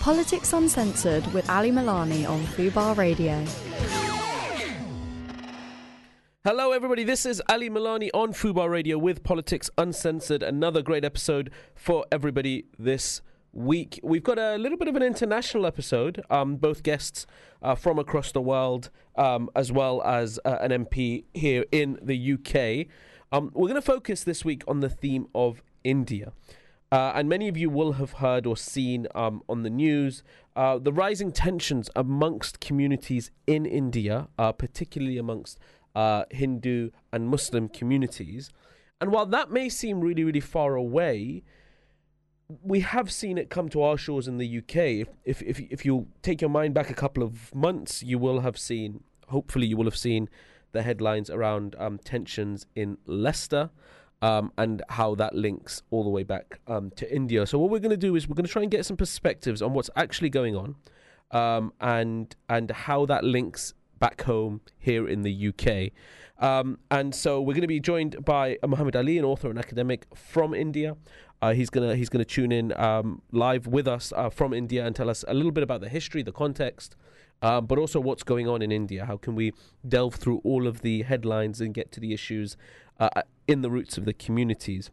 Politics Uncensored with Ali Milani on Fubar Radio. Hello, everybody. This is Ali Milani on Fubar Radio with Politics Uncensored. Another great episode for everybody this week. We've got a little bit of an international episode. Um, both guests from across the world, um, as well as uh, an MP here in the UK. Um, we're going to focus this week on the theme of India. Uh, and many of you will have heard or seen um, on the news uh, the rising tensions amongst communities in India, uh, particularly amongst uh, Hindu and Muslim communities. And while that may seem really, really far away, we have seen it come to our shores in the UK. If, if, if, if you take your mind back a couple of months, you will have seen, hopefully, you will have seen the headlines around um, tensions in Leicester um, and how that links all the way back um, to India. So what we're going to do is we're going to try and get some perspectives on what's actually going on, um, and and how that links back home here in the UK. Um, and so we're going to be joined by Muhammad Ali, an author and academic from India. Uh, he's gonna he's gonna tune in um, live with us uh, from India and tell us a little bit about the history, the context, um, but also what's going on in India. How can we delve through all of the headlines and get to the issues uh, in the roots of the communities?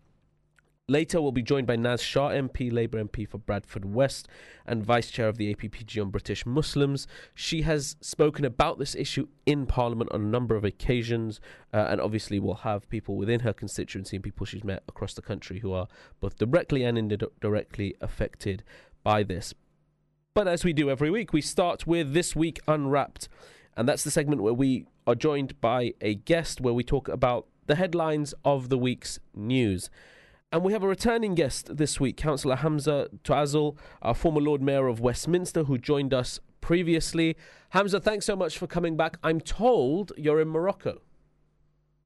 Later, we'll be joined by Naz Shah, MP, Labour MP for Bradford West, and Vice Chair of the APPG on British Muslims. She has spoken about this issue in Parliament on a number of occasions, uh, and obviously, we'll have people within her constituency and people she's met across the country who are both directly and indirectly affected by this. But as we do every week, we start with This Week Unwrapped, and that's the segment where we are joined by a guest where we talk about the headlines of the week's news. And we have a returning guest this week, Councillor Hamza Taouzzale, our former Lord Mayor of Westminster, who joined us previously. Hamza, thanks so much for coming back. I'm told you're in Morocco.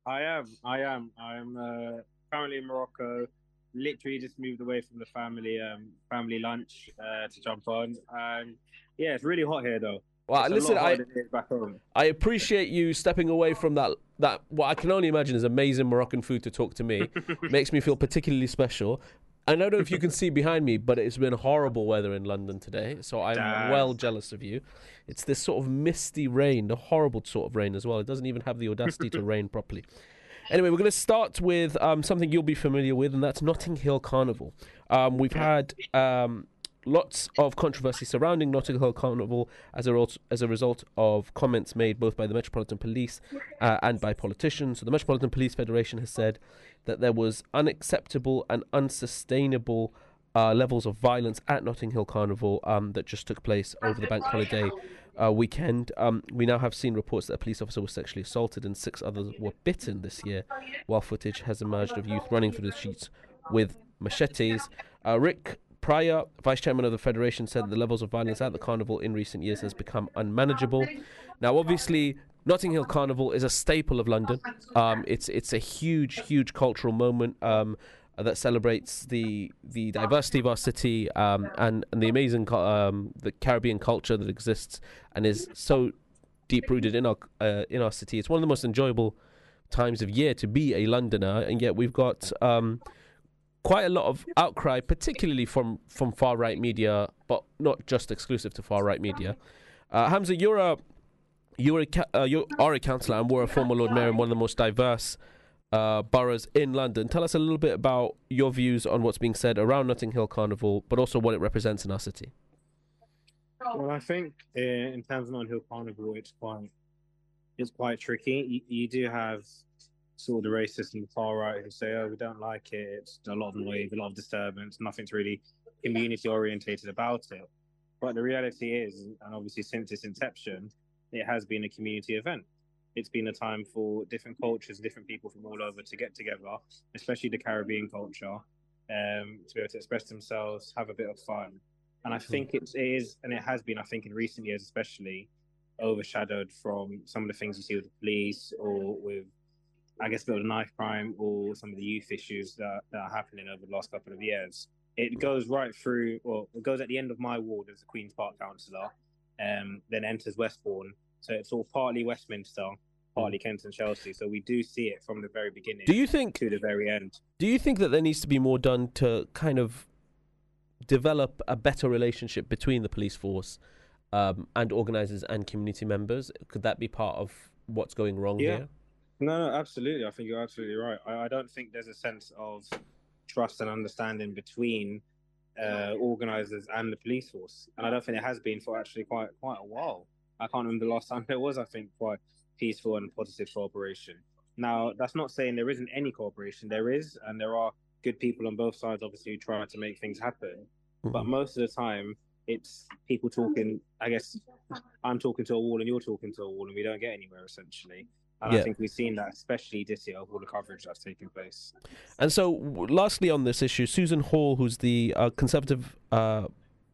I am. I am. I'm uh, currently in Morocco. Literally just moved away from the family um, family lunch uh, to jump on. And yeah, it's really hot here though. Well, It's listen, I, back home. I appreciate you stepping away from that that what I can only imagine is amazing Moroccan food to talk to me. Makes me feel particularly special. I don't know if you can see behind me, but it's been horrible weather in London today, so I'm Damn. well jealous of you. It's this sort of misty rain, the horrible sort of rain as well. It doesn't even have the audacity to rain properly. Anyway, we're going to start with um, something you'll be familiar with, and that's Notting Hill Carnival. Um, we've had um, lots of controversy surrounding Notting Hill Carnival as a, result, as a result of comments made both by the Metropolitan Police uh, and by politicians. So, the Metropolitan Police Federation has said that there was unacceptable and unsustainable uh, levels of violence at Notting Hill Carnival um, that just took place over the bank holiday uh, weekend. Um, we now have seen reports that a police officer was sexually assaulted and six others were bitten this year, while footage has emerged of youth running through the streets with machetes. Uh, Rick Prior, vice chairman of the federation, said the levels of violence at the carnival in recent years has become unmanageable. Now, obviously, Notting Hill Carnival is a staple of London. Um, it's it's a huge, huge cultural moment. Um, that celebrates the the diversity of our city um, and and the amazing um, the Caribbean culture that exists and is so deep rooted in our uh, in our city. It's one of the most enjoyable times of year to be a Londoner, and yet we've got um, quite a lot of outcry, particularly from from far right media, but not just exclusive to far right media. Uh, Hamza, you're a you're a uh, you are a councillor and we're a former Lord Mayor in one of the most diverse uh, boroughs in London. Tell us a little bit about your views on what's being said around Notting Hill Carnival, but also what it represents in our city. Well, I think uh, in terms of Notting Hill carnival, it's quite it's quite tricky. You, you do have sort of the racist and the far right who say, "Oh, we don't like it. It's a lot of noise, a lot of disturbance. Nothing's really community orientated about it." But the reality is, and obviously since its inception, it has been a community event. It's been a time for different cultures, different people from all over to get together, especially the Caribbean culture, um, to be able to express themselves, have a bit of fun. And I think it's, and it has been, I think, in recent years, especially overshadowed from some of the things you see with the police or with, I guess, a the knife crime or some of the youth issues that, that are happening over the last couple of years. It goes right through, well, it goes at the end of my ward as a Queen's Park councillor, um, then enters Westbourne. So it's all partly Westminster, partly Kent and Chelsea. So we do see it from the very beginning Do you think to the very end. do you think that there needs to be more done to kind of develop a better relationship between the police force um, and organisers and community members? Could that be part of what's going wrong Yeah. here? No, no, absolutely. I think you're absolutely right. I, I don't think there's a sense of trust and understanding between uh, organisers and the police force, and I don't think it has been for actually quite quite a while. I can't remember the last time there was. I think quite peaceful and positive cooperation. Now, that's not saying there isn't any cooperation. There is, and there are good people on both sides, obviously, who try to make things happen. But Mhm. most of the time, it's people talking. I guess I'm talking to a wall and you're talking to a wall, and we don't get anywhere essentially. And Yeah. I think we've seen that, especially this year, of all the coverage that's taking place. And so, lastly, on this issue, Susan Hall, who's the uh, Conservative uh,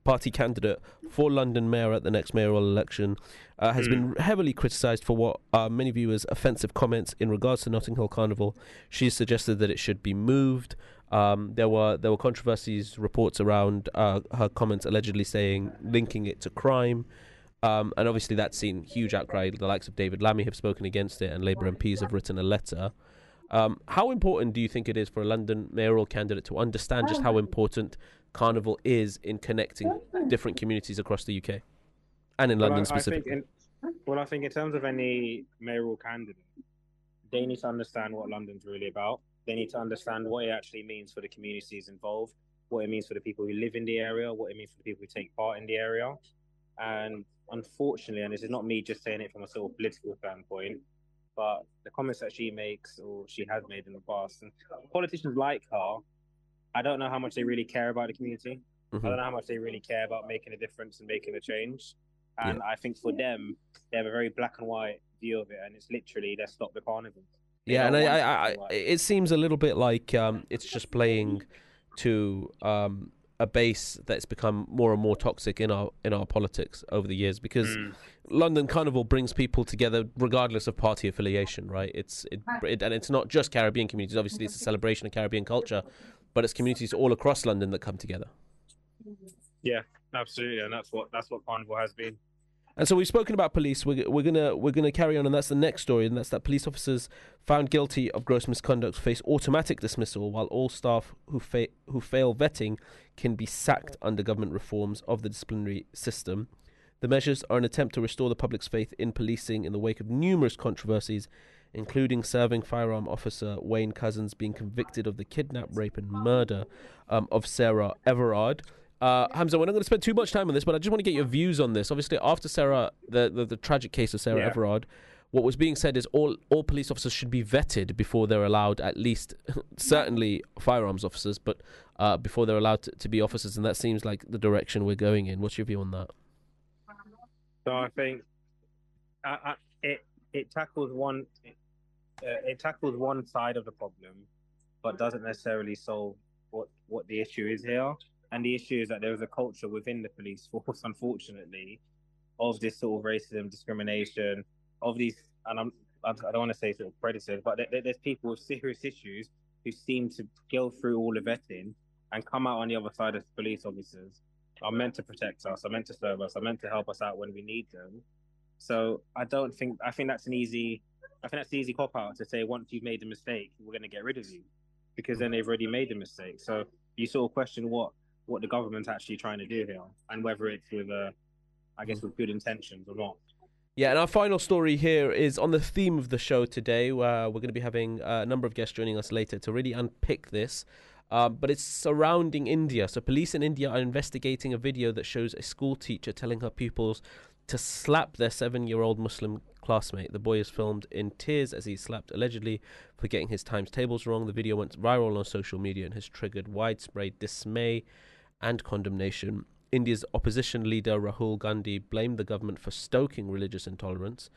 Party candidate for London Mayor at the next mayoral election, uh, has been heavily criticised for what uh, many viewers' offensive comments in regards to Notting Hill Carnival. She suggested that it should be moved. Um, there were there were controversies, reports around uh, her comments allegedly saying linking it to crime. Um, and obviously, that's seen huge outcry. The likes of David Lammy have spoken against it, and Labour MPs have written a letter. Um, how important do you think it is for a London mayoral candidate to understand just how important Carnival is in connecting different communities across the UK and in Well, London I- I think specifically? in- well, I think in terms of any mayoral candidate, they need to understand what London's really about. They need to understand what it actually means for the communities involved, what it means for the people who live in the area, what it means for the people who take part in the area. And unfortunately, and this is not me just saying it from a sort of political standpoint, but the comments that she makes or she has made in the past, and politicians like her, I don't know how much they really care about the community. I Mhm. don't know how much they really care about making a difference and making a change. And I think for them, they have a very black and white view of it, and it's literally let's stop the carnival. They Yeah, and I, I, I, it seems a little bit like um, it's just playing to um, a base that's become more and more toxic in our in our politics over the years because Mm. London Carnival brings people together regardless of party affiliation, right? It's it, it and it's not just Caribbean communities. Obviously, it's a celebration of Caribbean culture, but it's communities all across London that come together. Yeah, absolutely, and that's what that's what carnival has been. And so we've spoken about police. We're, we're gonna we're gonna carry on, and that's the next story, and that's that police officers found guilty of gross misconduct face automatic dismissal, while all staff who fa- who fail vetting can be sacked under government reforms of the disciplinary system. The measures are an attempt to restore the public's faith in policing in the wake of numerous controversies, including serving firearm officer Wayne Couzens being convicted of the kidnap, rape, and murder um, of Sarah Everard. Uh, Hamza, we're not going to spend too much time on this, but I just want to get your views on this. Obviously, after Sarah, the, the, the tragic case of Sarah Yeah. Everard, what was being said is all, all police officers should be vetted before they're allowed, at least, certainly firearms officers, but uh, before they're allowed to, to be officers. And that seems like the direction we're going in. What's your view on that? So I think I, I, it it tackles one uh, it tackles one side of the problem, but doesn't necessarily solve what what the issue is here. And the issue is that there is a culture within the police force, unfortunately, of this sort of racism, discrimination, of these. And I'm I don't want to say sort of predators, but there, there's people with serious issues who seem to go through all the vetting and come out on the other side as police officers are meant to protect us, are meant to serve us, are meant to help us out when we need them. So I don't think I think that's an easy I think that's an easy cop out to say once you've made a mistake, we're gonna get rid of you. Because then they've already made the mistake. So you sort of question what what the government's actually trying to do here and whether it's with uh I guess with good intentions or not. Yeah, and our final story here is on the theme of the show today. Uh, we're going to be having a number of guests joining us later to really unpick this. Um, but it's surrounding India. So, police in India are investigating a video that shows a school teacher telling her pupils to slap their seven year old Muslim classmate. The boy is filmed in tears as he's slapped, allegedly for getting his times tables wrong. The video went viral on social media and has triggered widespread dismay and condemnation. India's opposition leader Rahul Gandhi blamed the government for stoking religious intolerance.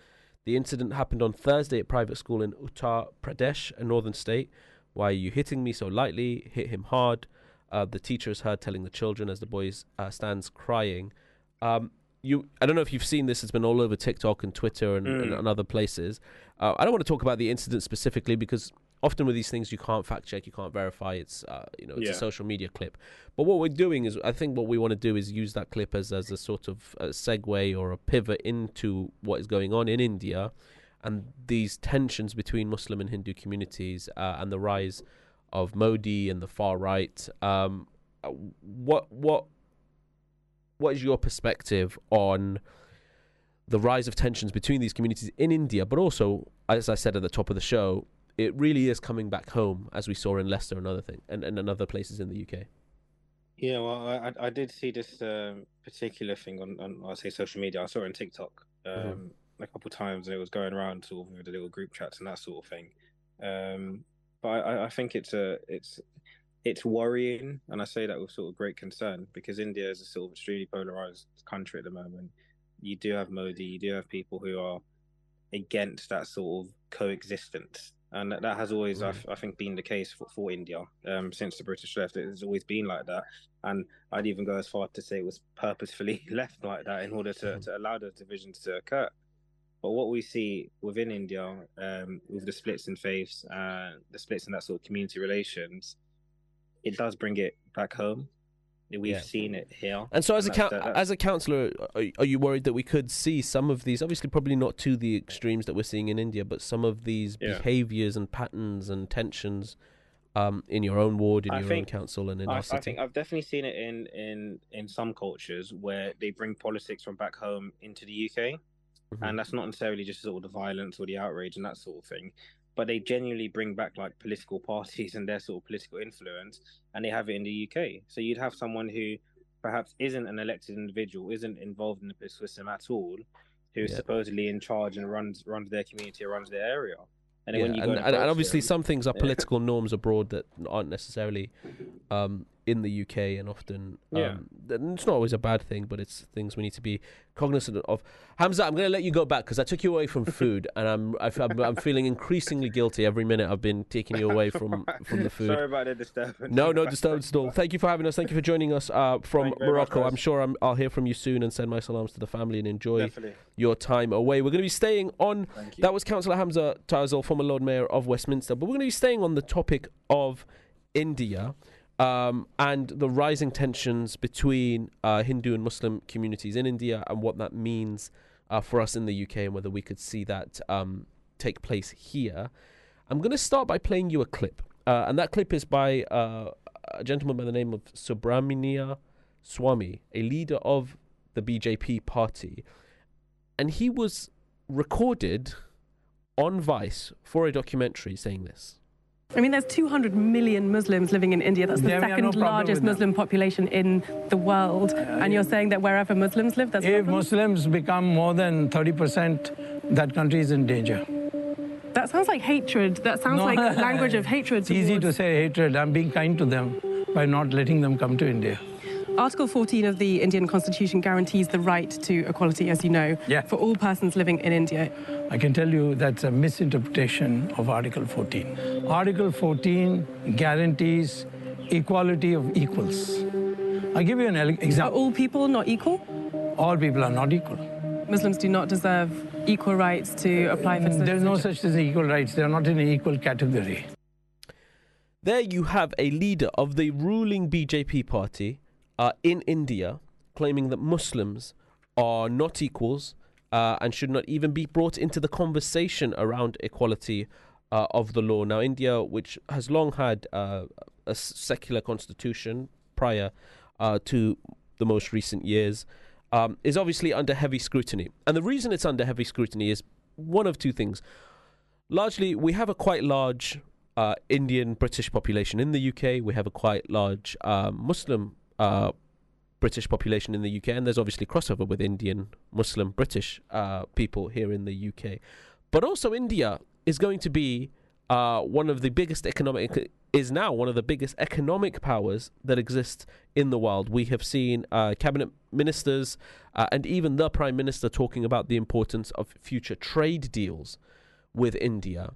The incident happened on Thursday at private school in Uttar Pradesh, a northern state. Why are you hitting me so lightly? Hit him hard. Uh, the teacher is heard telling the children as the boy uh, stands crying. Um, you, I don't know if you've seen this. It's been all over TikTok and Twitter and, and, Mm. and other places. Uh, I don't want to talk about the incident specifically because often with these things you can't fact check, you can't verify. It's uh, you know it's a social media clip. But what we're doing is, I think what we want to do is use that clip as as a sort of a segue or a pivot into what is going on in India and these tensions between Muslim and Hindu communities uh, and the rise of Modi and the far right. Um, uh, what what what is your perspective on the rise of tensions between these communities in India, but also, as I said at the top of the show, it really is coming back home, as we saw in Leicester and other thing, and, and other places in the UK. Yeah, well, I I did see this um, particular thing on, on I say social media. I saw it on TikTok um, mm-hmm. a couple of times, and it was going around sort of with the little group chats and that sort of thing. Um, but I, I think it's a it's it's worrying, and I say that with sort of great concern because India is a sort of extremely polarized country at the moment. You do have Modi, you do have people who are against that sort of coexistence, and that, that has always, I, I, think, been the case for, for India um, since the British left. It has always been like that, and I'd even go as far to say it was purposefully left like that in order to, mm-hmm. to allow those divisions to occur. But what we see within India, um, with the splits in faiths, uh, the splits in that sort of community relations, it does bring it back home. We've yeah. seen it here. And so, as and a as a councillor, are, are, you worried that we could see some of these? Obviously, probably not to the extremes that we're seeing in India, but some of these yeah. behaviours and patterns and tensions um, in your own ward, in I your think, own council, and in I, our city. I think I've definitely seen it in in in some cultures where they bring politics from back home into the UK, mm-hmm. and that's not necessarily just sort of the violence or the outrage and that sort of thing but they genuinely bring back like political parties and their sort of political influence, and they have it in the UK. So you'd have someone who perhaps isn't an elected individual, isn't involved in the political system at all, who's yeah. supposedly in charge and runs runs their community or runs their area. And, yeah, and, and, and, obviously them, some things are political norms abroad that aren't necessarily um, in the UK and often um, it's not always a bad thing, but it's things we need to be cognizant of. Hamza, I'm going to let you go back because I took you away from food, and I'm I, am i am feeling increasingly guilty every minute I've been taking you away from from the food. Sorry about the disturbance. No, no disturbance at all. Thank you for having us. Thank you for joining us uh, from Morocco. Much, I'm sure i will hear from you soon and send my salams to the family and enjoy Definitely. your time away. We're going to be staying on. That was Councillor Hamza Taouzzale, former Lord Mayor of Westminster, but we're going to be staying on the topic of India um, and the rising tensions between uh, Hindu and Muslim communities in India and what that means uh, for us in the UK and whether we could see that um, take place here. I'm going to start by playing you a clip. Uh, and that clip is by uh, a gentleman by the name of Subrahmanya Swamy, a leader of the BJP party. And he was recorded on Vice for a documentary saying this. I mean, there's 200 million Muslims living in India. That's the second no largest Muslim population in the world. Uh, and you're saying that wherever Muslims live, that's if Muslims become more than 30%, that country is in danger. That sounds like hatred. That sounds no. like language of hatred. It's easy to say hatred. I'm being kind to them by not letting them come to India. Article 14 of the Indian Constitution guarantees the right to equality, as you know, yeah. for all persons living in India. I can tell you that's a misinterpretation of Article 14. Article 14 guarantees equality of equals. I'll give you an example. Are all people not equal? All people are not equal. Muslims do not deserve equal rights to apply for citizenship. There's no such thing as equal rights. They're not in an equal category. There you have a leader of the ruling BJP party uh, in India claiming that Muslims are not equals uh, and should not even be brought into the conversation around equality uh, of the law. Now, India, which has long had uh, a secular constitution prior uh, to the most recent years, um, is obviously under heavy scrutiny. And the reason it's under heavy scrutiny is one of two things. Largely, we have a quite large uh, Indian British population in the UK. We have a quite large Muslim uh, British population in the UK, and there's obviously crossover with Indian, Muslim, British uh, people here in the UK. But also, India is going to be uh, one of the biggest economic is now one of the biggest economic powers that exist in the world. We have seen uh, cabinet ministers uh, and even the prime minister talking about the importance of future trade deals with India.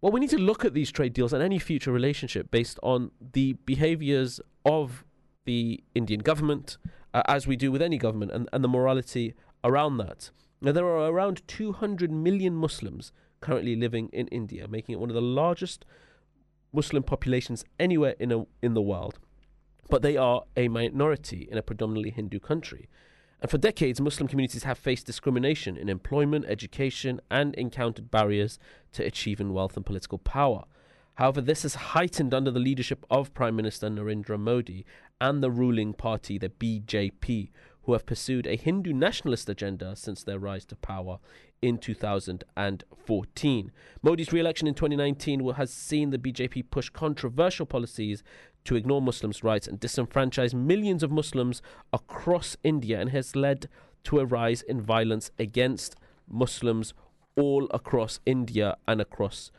Well, we need to look at these trade deals and any future relationship based on the behaviors of the Indian government, uh, as we do with any government, and, and the morality around that. Now, there are around 200 million Muslims currently living in India, making it one of the largest Muslim populations anywhere in, a, in the world. But they are a minority in a predominantly Hindu country. And for decades, Muslim communities have faced discrimination in employment, education, and encountered barriers to achieving wealth and political power. However, this has heightened under the leadership of Prime Minister Narendra Modi and the ruling party, the BJP, who have pursued a Hindu nationalist agenda since their rise to power in 2014. Modi's re election in 2019 has seen the BJP push controversial policies to ignore Muslims' rights and disenfranchise millions of Muslims across India and has led to a rise in violence against Muslims all across India and across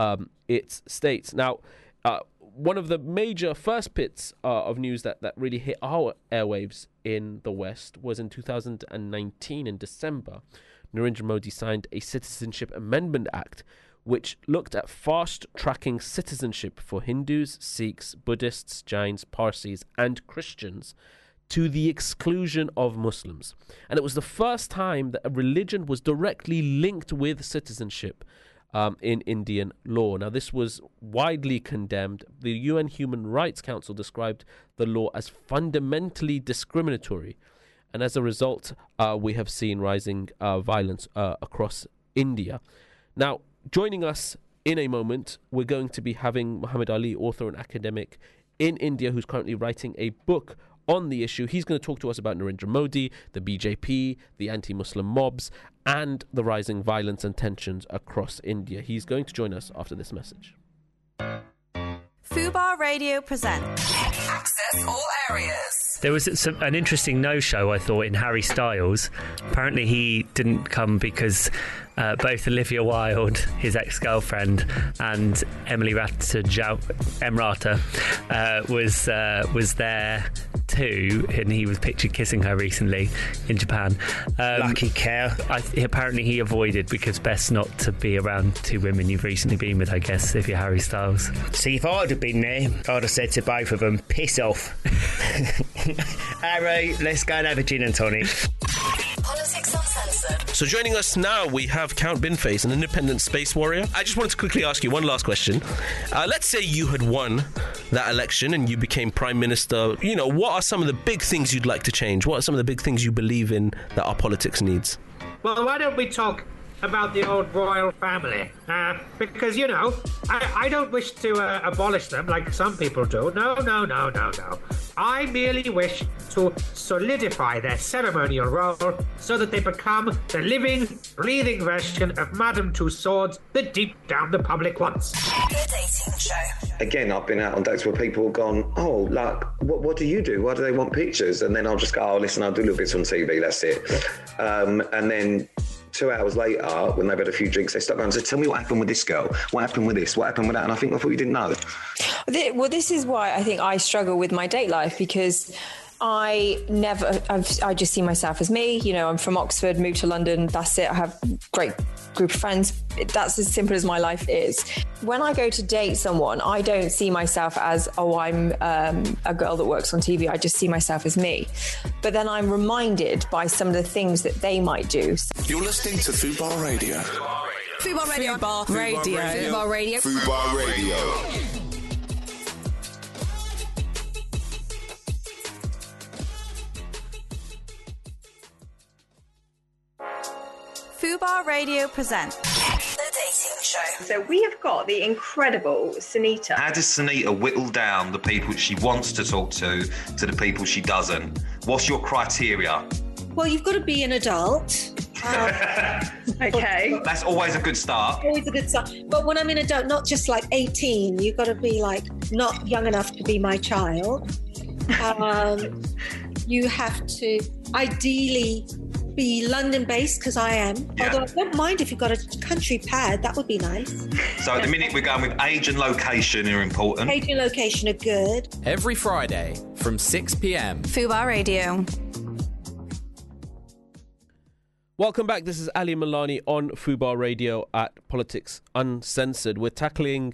um, its states. Now, uh, one of the major first bits uh, of news that, that really hit our airwaves in the West was in 2019 in December. Narendra Modi signed a Citizenship Amendment Act which looked at fast tracking citizenship for Hindus, Sikhs, Buddhists, Jains, Parsis, and Christians to the exclusion of Muslims. And it was the first time that a religion was directly linked with citizenship. Um, in Indian law. Now, this was widely condemned. The UN Human Rights Council described the law as fundamentally discriminatory. And as a result, uh, we have seen rising uh, violence uh, across India. Now, joining us in a moment, we're going to be having Muhammad Ali, author and academic in India, who's currently writing a book on the issue. He's going to talk to us about Narendra Modi, the BJP, the anti Muslim mobs, and the rising violence and tensions across India. He's going to join us after this message. Fubar Radio presents Access All Areas. There was some, an interesting no show, I thought, in Harry Styles. Apparently, he didn't come because uh, both Olivia Wilde, his ex girlfriend, and Emily Ratajkowski, Emrata, uh, was, uh, was there too, and he was pictured kissing her recently in Japan. Um, Lucky cow. I, apparently, he avoided because best not to be around two women you've recently been with, I guess, if you're Harry Styles. See, if I'd have been there, I'd have said to both of them, piss off. Harry, let's go and have a gin and tonic. Politics Uncensored. So joining us now, we have Count Binface, an independent space warrior. I just wanted to quickly ask you one last question. Uh, let's say you had won that election and you became prime minister. You know, what are some of the big things you'd like to change? What are some of the big things you believe in that our politics needs? Well, why don't we talk about the old royal family. Uh, because, you know, I, I don't wish to uh, abolish them like some people do. No, no, no, no, no. I merely wish to solidify their ceremonial role so that they become the living, breathing version of Madame Tussauds that deep down the public wants. Again, I've been out on dates where people have gone, oh, like, what, what do you do? Why do they want pictures? And then I'll just go, oh, listen, I'll do little bits on TV, that's it. Um, and then two hours later, when they've had a few drinks, they start going, so tell me what happened with this girl. What happened with this? What happened with that? And I think, I thought you didn't know. Well, this is why I think I struggle with my date life because I never, I've, I just see myself as me. You know, I'm from Oxford, moved to London. That's it. I have great group of friends. That's as simple as my life is. When I go to date someone, I don't see myself as, oh, I'm um, a girl that works on TV. I just see myself as me. But then I'm reminded by some of the things that they might do. You're listening to Fubar Radio. Fubar Radio. Fubar Radio. Fubar Radio. Fubar Radio. Fubar Radio presents The Dating Show. So we have got the incredible Sunita. How does Sunita whittle down the people she wants to talk to to the people she doesn't? What's your criteria? Well, you've got to be an adult. Um, okay. That's always a good start. Always a good start. But when I'm an adult, not just like 18, you've got to be like not young enough to be my child. Um, you have to ideally be London based because I am. Yeah. Although I don't mind if you've got a country pad, that would be nice. So at the minute we're going with age and location are important. Age and location are good. Every Friday from 6 p.m. Fubar Radio. Welcome back. This is Ali Milani on Fubar Radio at Politics Uncensored. We're tackling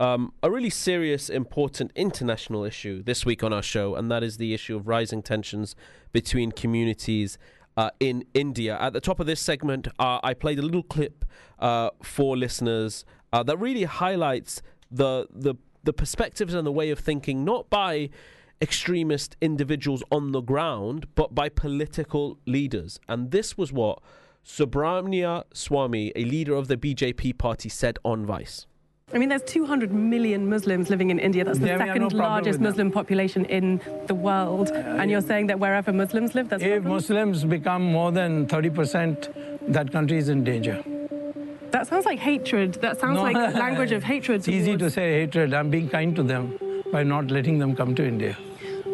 um, a really serious, important international issue this week on our show, and that is the issue of rising tensions between communities uh, in India. At the top of this segment, uh, I played a little clip uh, for listeners uh, that really highlights the the the perspectives and the way of thinking, not by extremist individuals on the ground, but by political leaders. And this was what Subramania Swamy, a leader of the BJP party, said on Vice. I mean, there's 200 million Muslims living in India. That's the Yeah, second no largest. Muslim population in the world. and you're saying that wherever Muslims live, a If? Muslims become more than 30%, that country is in danger. That sounds like hatred. That sounds No. like language of hatred. It's easy to say hatred. I'm being kind to them by not letting them come to India.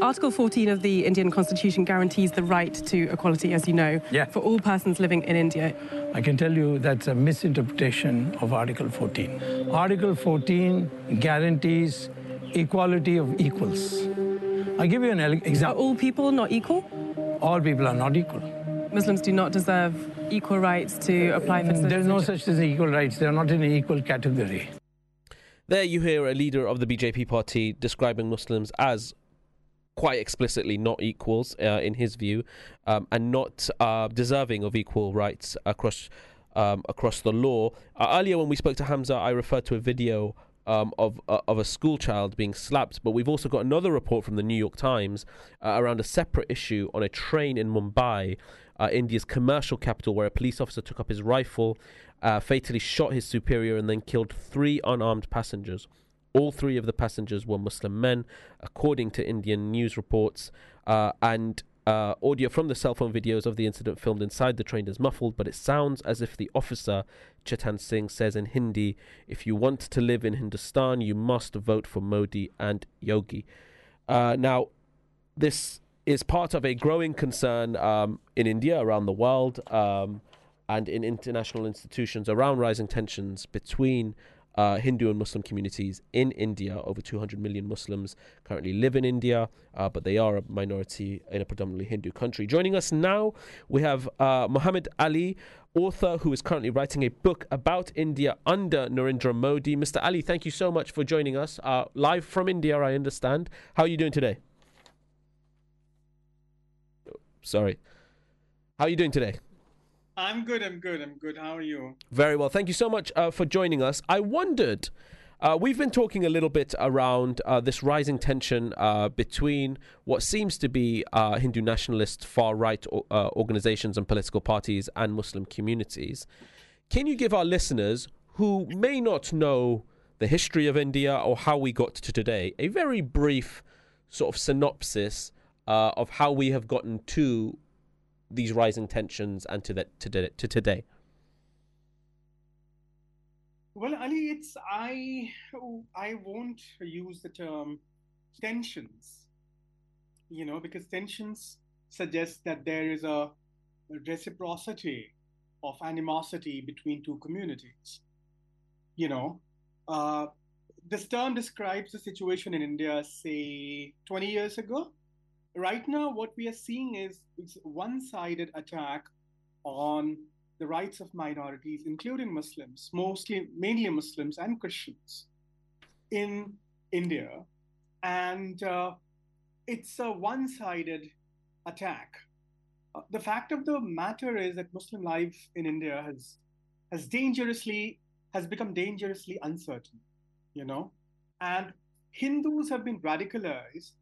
Article 14 of the Indian Constitution guarantees the right to equality, as you know, for all persons living in India. I can tell you that's a misinterpretation of Article 14. Article 14 guarantees equality of equals. I'll give you an ele- Are example. all people not equal? All people are not equal. Muslims do not deserve equal rights to uh, apply for There's no such thing as equal rights. They're not in an equal category. There you hear a leader of the BJP party describing Muslims as quite explicitly not equals uh, in his view, um, and not uh, deserving of equal rights across um, across the law. Uh, earlier, when we spoke to Hamza, I referred to a video. Um, of uh, of a school child being slapped, but we've also got another report from the New York Times uh, around a separate issue on a train in Mumbai, uh, India's commercial capital, where a police officer took up his rifle, uh, fatally shot his superior, and then killed three unarmed passengers. All three of the passengers were Muslim men, according to Indian news reports. Uh, and uh, audio from the cell phone videos of the incident filmed inside the train is muffled, but it sounds as if the officer, Chetan Singh, says in Hindi, If you want to live in Hindustan, you must vote for Modi and Yogi. Uh, now, this is part of a growing concern um, in India, around the world, um, and in international institutions around rising tensions between uh, Hindu and Muslim communities in India. Over 200 million Muslims currently live in India, uh, but they are a minority in a predominantly Hindu country. Joining us now, we have uh, Muhammad Ali, author who is currently writing a book about India under Narendra Modi. Mr. Ali, thank you so much for joining us. Uh, live from India, I understand. How are you doing today? Sorry. How are you doing today? I'm good. I'm good. I'm good. How are you? Very well. Thank you so much uh, for joining us. I wondered, uh, we've been talking a little bit around uh, this rising tension uh, between what seems to be uh, Hindu nationalist far right uh, organizations and political parties and Muslim communities. Can you give our listeners who may not know the history of India or how we got to today a very brief sort of synopsis of how we have gotten to these rising tensions and to that to, to today? Well, Ali, it's I. I won't use the term tensions. You know, because tensions suggest that there is a reciprocity of animosity between two communities. You know, uh, this term describes the situation in India, say, 20 years ago. Right now, what we are seeing is it's one-sided attack on the rights of minorities, including Muslims, mostly mainly Muslims and Christians, in India, and uh, it's a one-sided attack. Uh, the fact of the matter is that Muslim life in India has has dangerously has become dangerously uncertain, you know, and Hindus have been radicalized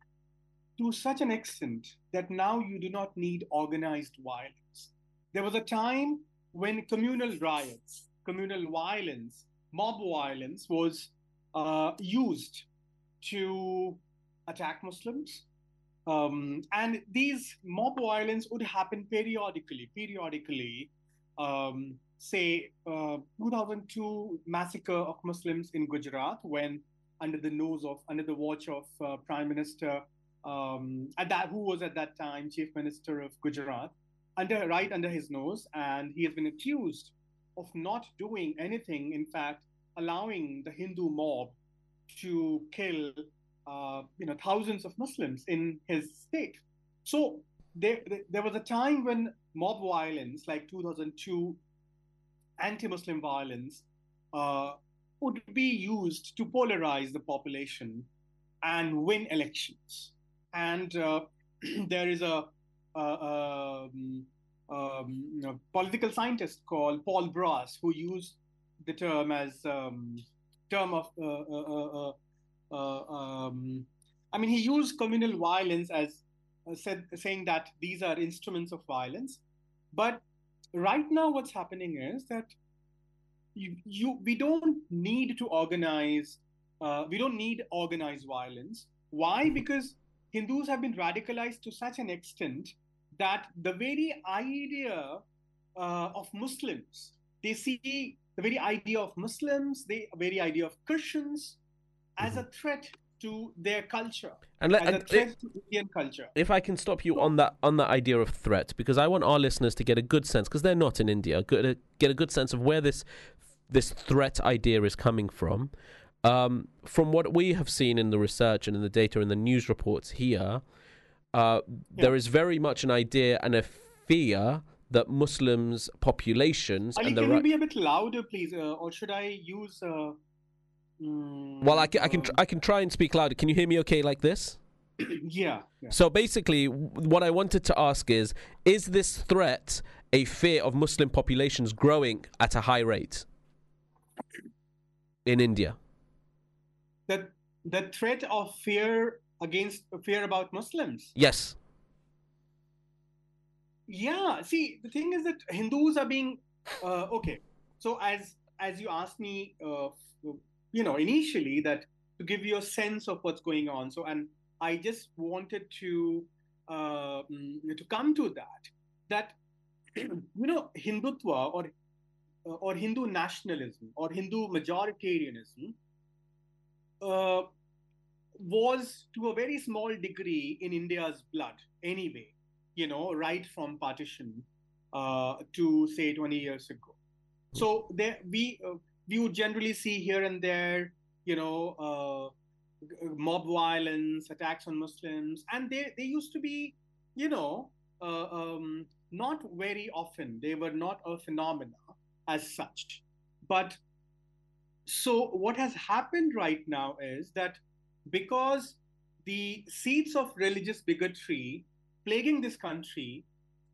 to such an extent that now you do not need organized violence. There was a time when communal riots, communal violence, mob violence was uh, used to attack Muslims. Um, and these mob violence would happen periodically, periodically. Um, say, uh, 2002 massacre of Muslims in Gujarat, when under the nose of, under the watch of uh, Prime Minister um, at that who was at that time chief minister of Gujarat, under right under his nose, and he has been accused of not doing anything. In fact, allowing the Hindu mob to kill, uh, you know, thousands of Muslims in his state. So there, there was a time when mob violence, like 2002, anti-Muslim violence, uh, would be used to polarize the population and win elections and uh, there is a, a, a um, um, you know, political scientist called Paul Brass who used the term as um, term of uh, uh, um, I mean he used communal violence as said saying that these are instruments of violence but right now what's happening is that you, you we don't need to organize. Uh, we don't need organized violence. Why? Because Hindus have been radicalized to such an extent that the very idea uh, of Muslims, they see the very idea of Muslims, the very idea of Christians as a threat to their culture, And let- as a and to Indian culture. If I can stop you on that on that idea of threat, because I want our listeners to get a good sense, because they're not in India, good, get a good sense of where this this threat idea is coming from. Um, from what we have seen in the research and in the data and the news reports here, uh, there is very much an idea and a fear that Muslims populations Ali, can you be a bit louder, please, uh, or should I use? Uh, mm, well, I can, I can tr- I can try and speak louder. Can you hear me okay like this? yeah. yeah. So basically, what I wanted to ask is: Is this threat a fear of Muslim populations growing at a high rate in India? The threat of fear against fear about Muslims. Yes. Yeah. See, the thing is that Hindus are being uh, okay. So as as you asked me, uh, you know, initially that to give you a sense of what's going on. So and I just wanted to uh, to come to that that you know Hindutva or or Hindu nationalism or Hindu majoritarianism uh, was to a very small degree in India's blood anyway, you know, right from partition uh, to say 20 years ago. So there we uh, we would generally see here and there, you know, uh, mob violence, attacks on Muslims, and they they used to be, you know, uh, um, not very often. They were not a phenomena as such, but so what has happened right now is that because the seeds of religious bigotry plaguing this country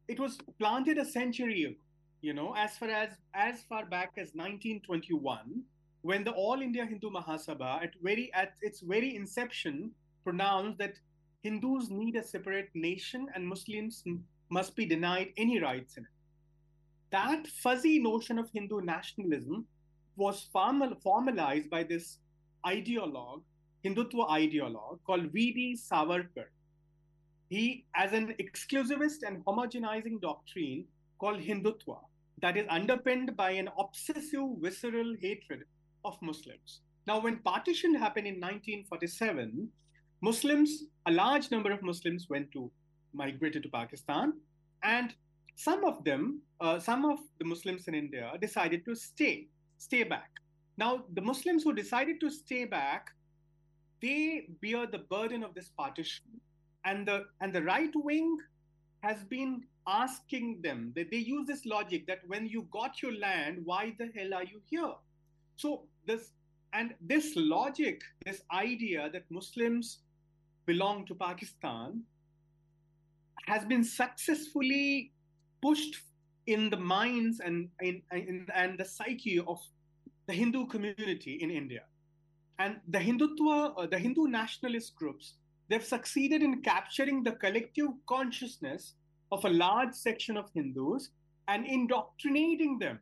it was planted a century ago you know as far as as far back as 1921 when the all india hindu mahasabha at very at its very inception pronounced that hindus need a separate nation and muslims must be denied any rights in it. That fuzzy notion of hindu nationalism was formal, formalized by this ideologue, Hindutva ideologue called V.D. Savarkar. He, as an exclusivist and homogenizing doctrine called Hindutva, that is underpinned by an obsessive, visceral hatred of Muslims. Now, when partition happened in 1947, Muslims, a large number of Muslims went to migrated to Pakistan, and some of them, uh, some of the Muslims in India decided to stay, stay back. Now, the Muslims who decided to stay back, they bear the burden of this partition, and the and the right wing has been asking them. They, they use this logic that when you got your land, why the hell are you here? So this and this logic, this idea that Muslims belong to Pakistan, has been successfully pushed in the minds and in, in and the psyche of the Hindu community in India. And the Hindutva, uh, the Hindu nationalist groups, they've succeeded in capturing the collective consciousness of a large section of Hindus and indoctrinating them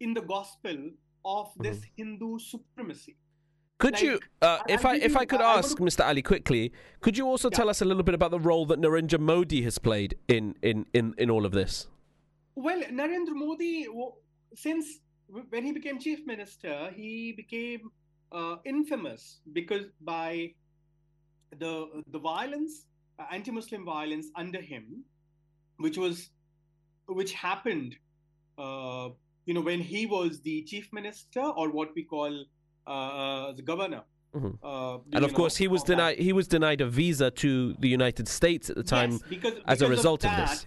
in the gospel of this Hindu supremacy. Could Like, you, uh, if I if I could I- I ask wanna- Mr. Ali quickly, could you also tell us a little bit about the role that Narendra Modi has played in in in, in all of this? Well, Narendra Modi, since when he became chief minister, he became uh, infamous because by the the violence, uh, anti-Muslim violence under him, which was which happened, uh, you know, when he was the chief minister or what we call uh, the governor. Mhm. Uh, And of course, he was denied he was denied a visa to the United States at the time Yes, because, as a result of, that, this.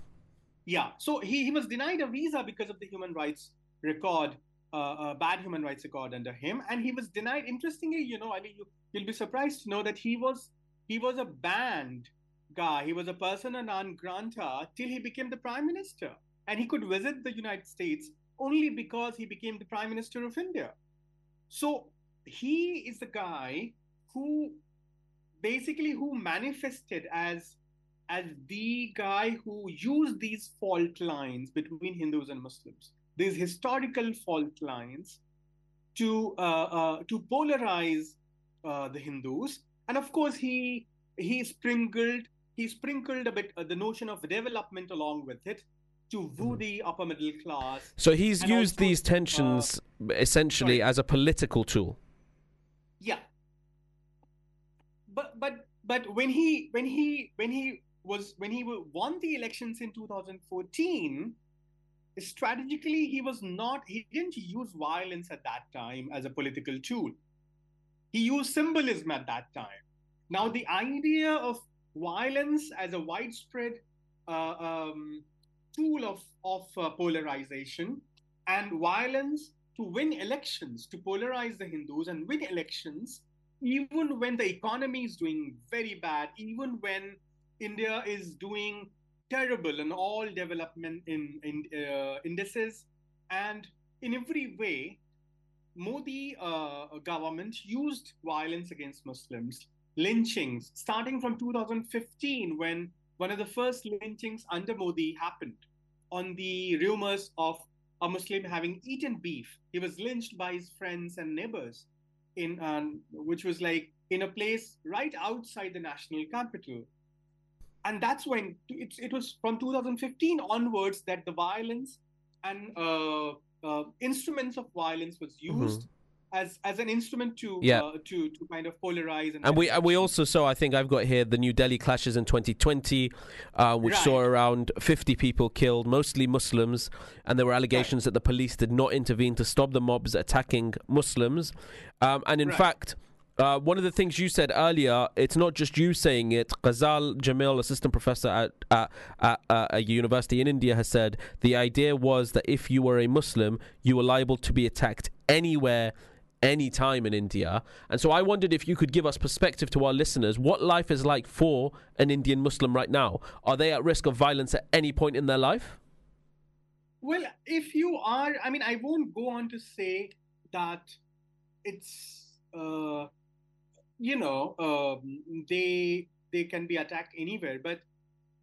Yeah, so he, he was denied a visa because of the human rights record, uh, uh, bad human rights record under him, and he was denied. Interestingly, you know, I mean, you, you'll be surprised to know that he was he was a banned guy. He was a person persona non grata till he became the prime minister, and he could visit the United States only because he became the prime minister of India. So he is the guy who basically who manifested as as the guy who used these fault lines between Hindus and Muslims, these historical fault lines, to uh, uh, to polarize uh, the Hindus, and of course he he sprinkled he sprinkled a bit uh, the notion of development along with it to woo the upper middle class. So he's used these tensions essentially as a political tool. Yeah. But but but when he when he when he was when he won the elections in 2014 strategically he was not he didn't use violence at that time as a political tool. He used symbolism at that time. Now the idea of violence as a widespread uh, um, tool of of uh, polarization and violence to win elections to polarize the hindus and win elections even when the economy is doing very bad even when india is doing terrible in all development in, in uh, indices. And in every way modi uh, government used violence against muslims lynchings starting from 2015 when one of the first lynchings under modi happened on the rumors of a muslim having eaten beef. He was lynched by his friends and neighbors in um, which was like in a place right outside the national capital and that's when it, it was from 2015 onwards that the violence and uh, uh, instruments of violence was used mm-hmm. as as an instrument to yeah. uh, to to kind of polarize and, and we and we also saw I think I've got here the New Delhi clashes in 2020 uh, which Right. saw around 50 people killed mostly Muslims and there were allegations that the police did not intervene to stop the mobs attacking Muslims um, and in Right. fact uh, one of the things you said earlier, it's not just you saying it. Ghazal Jamil, assistant professor at, at, at, at a university in India, has said the idea was that if you were a Muslim, you were liable to be attacked anywhere, anytime in India. And so I wondered if you could give us perspective to our listeners what life is like for an Indian Muslim right now. Are they at risk of violence at any point in their life? Well, if you are, I mean, I won't go on to say that it's, uh, you know, um, they they can be attacked anywhere. But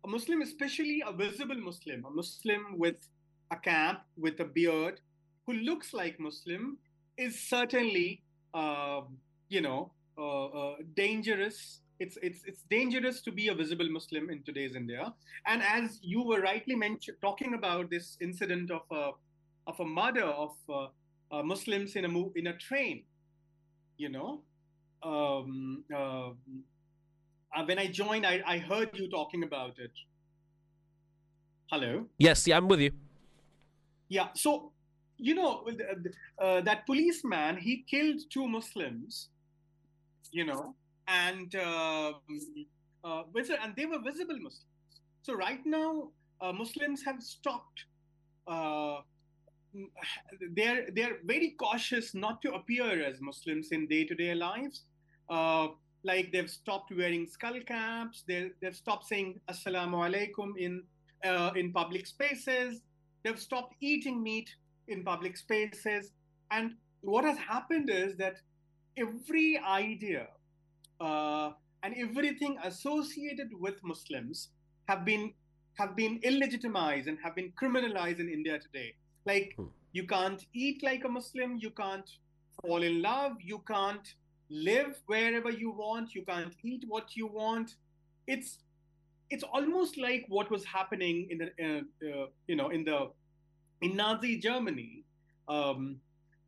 a Muslim, especially a visible Muslim, a Muslim with a cap, with a beard, who looks like Muslim, is certainly, um, you know, uh, uh, dangerous. It's it's it's dangerous to be a visible Muslim in today's India. And as you were rightly mentioned, talking about this incident of a of a murder of uh, uh, Muslims in a in a train, you know, um, uh, uh, when I joined, I, I heard you talking about it. Hello. Yes, yeah, I'm with you. Yeah. So, you know, uh, that policeman he killed two Muslims. You know, and uh, uh, and they were visible Muslims. So right now, uh, Muslims have stopped. Uh, they're they're very cautious not to appear as Muslims in day-to-day lives. Uh, like they've stopped wearing skull caps. They they've stopped saying "Assalamu alaikum" in uh, in public spaces. They've stopped eating meat in public spaces. And what has happened is that every idea uh, and everything associated with Muslims have been have been illegitimized and have been criminalized in India today. Like you can't eat like a Muslim, you can't fall in love, you can't live wherever you want, you can't eat what you want. It's it's almost like what was happening in the uh, uh, you know in the in Nazi Germany um,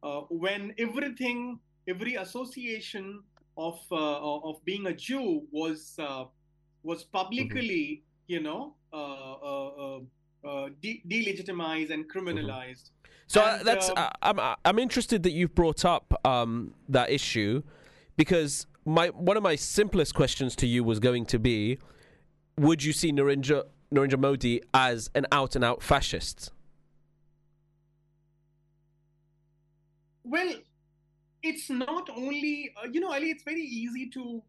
uh, when everything every association of uh, of being a Jew was uh, was publicly you know uh, uh, uh, uh, de- delegitimized and criminalized. So uh, And, that's um, uh, I'm I'm interested that you've brought up um, that issue because my one of my simplest questions to you was going to be, would you see Narendra Narendra Modi as an out and out fascist? Well, it's not only, uh, you know, Ali, it's very easy to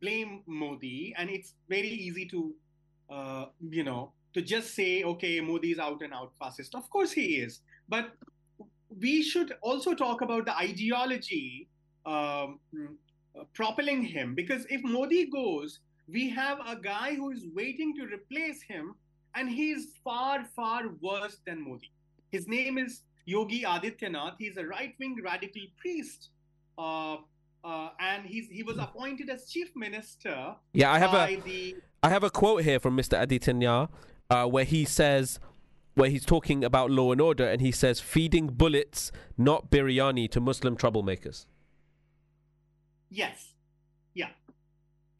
blame Modi and it's very easy to, uh, you know, to just say, okay, Modi is out and out fascist. Of course he is. But we should also talk about the ideology um, uh, propelling him because if Modi goes, we have a guy who is waiting to replace him and he's far, far worse than Modi. His name is Yogi Adityanath. He's a right-wing radical priest, uh, uh, and he's he was appointed as chief minister. Yeah, I have by a the I have a quote here from Mr. Aditya uh, where he says where he's talking about law and order and he says feeding bullets not biryani to Muslim troublemakers. Yes. Yeah.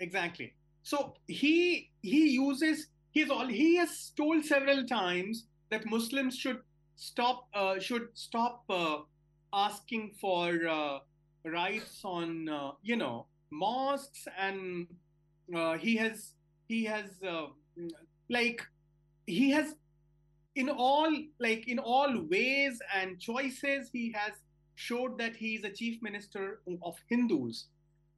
Exactly. So he he uses he's all he has told several times that Muslims should stop uh, should stop uh, asking for uh, rights on uh, you know mosques and uh, he has he has uh, like he has in all like in all ways and choices he has showed that he is a chief minister of Hindus.